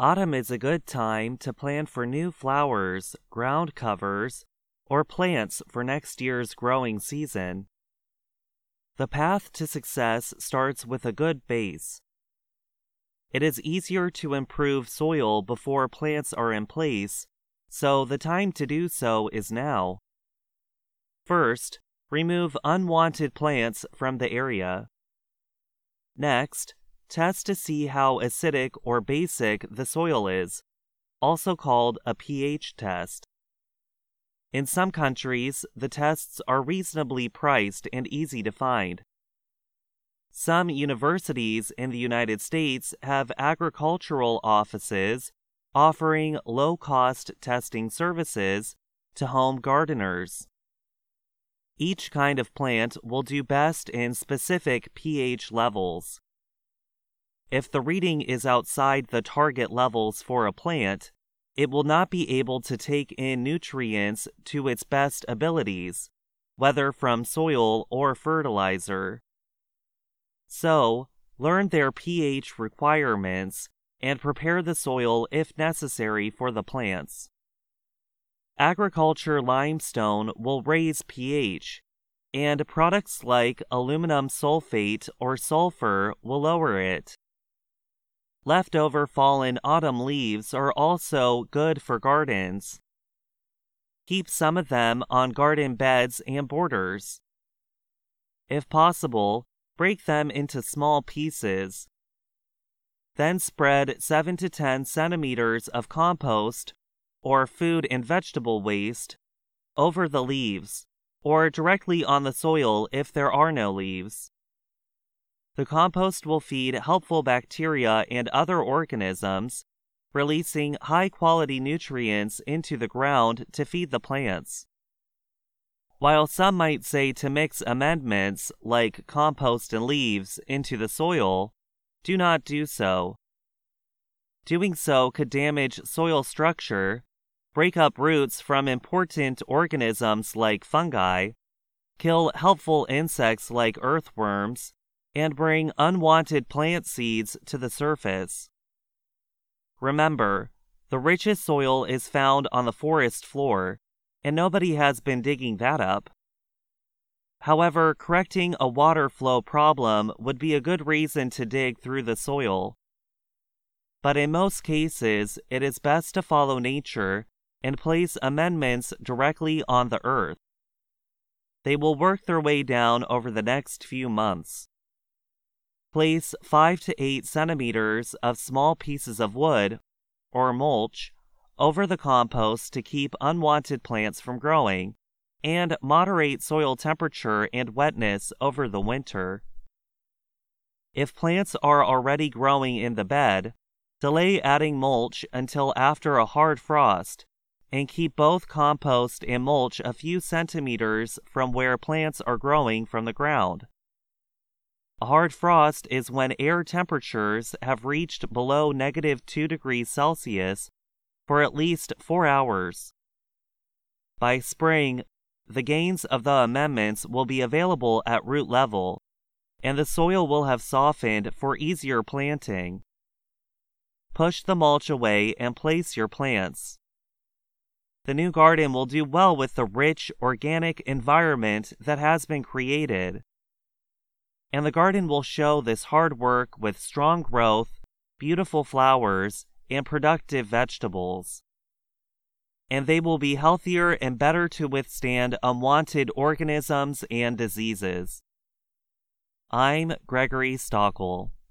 Autumn is a good time to plan for new flowers, ground covers, or plants for next year's growing season. The path to success starts with a good base. It is easier to improve soil before plants are in place, so the time to do so is now. First, remove unwanted plants from the area. Next, test to see how acidic or basic the soil is, also called a pH test. In some countries, the tests are reasonably priced and easy to find. Some universities in the United States have agricultural offices offering low cost testing services to home gardeners. Each kind of plant will do best in specific pH levels. If the reading is outside the target levels for a plant, it will not be able to take in nutrients to its best abilities, whether from soil or fertilizer. So, learn their pH requirements and prepare the soil if necessary for the plants. Agriculture limestone will raise pH, and products like aluminum sulfate or sulfur will lower it. Leftover fallen autumn leaves are also good for gardens. Keep some of them on garden beds and borders. If possible, break them into small pieces. Then spread 7 to 10 centimeters of compost or food and vegetable waste over the leaves or directly on the soil if there are no leaves. The compost will feed helpful bacteria and other organisms, releasing high quality nutrients into the ground to feed the plants. While some might say to mix amendments like compost and leaves into the soil, do not do so. Doing so could damage soil structure, break up roots from important organisms like fungi, kill helpful insects like earthworms, and bring unwanted plant seeds to the surface. Remember, the richest soil is found on the forest floor, and nobody has been digging that up. However, correcting a water flow problem would be a good reason to dig through the soil. But in most cases, it is best to follow nature and place amendments directly on the earth. They will work their way down over the next few months. Place 5 to 8 centimeters of small pieces of wood, or mulch, over the compost to keep unwanted plants from growing, and moderate soil temperature and wetness over the winter. If plants are already growing in the bed, delay adding mulch until after a hard frost, and keep both compost and mulch a few centimeters from where plants are growing from the ground. A hard frost is when air temperatures have reached below negative 2 degrees Celsius for at least four hours. By spring, the gains of the amendments will be available at root level, and the soil will have softened for easier planting. Push the mulch away and place your plants. The new garden will do well with the rich, organic environment that has been created and the garden will show this hard work with strong growth, beautiful flowers, and productive vegetables. And they will be healthier and better to withstand unwanted organisms and diseases. I'm Gregory Stachel.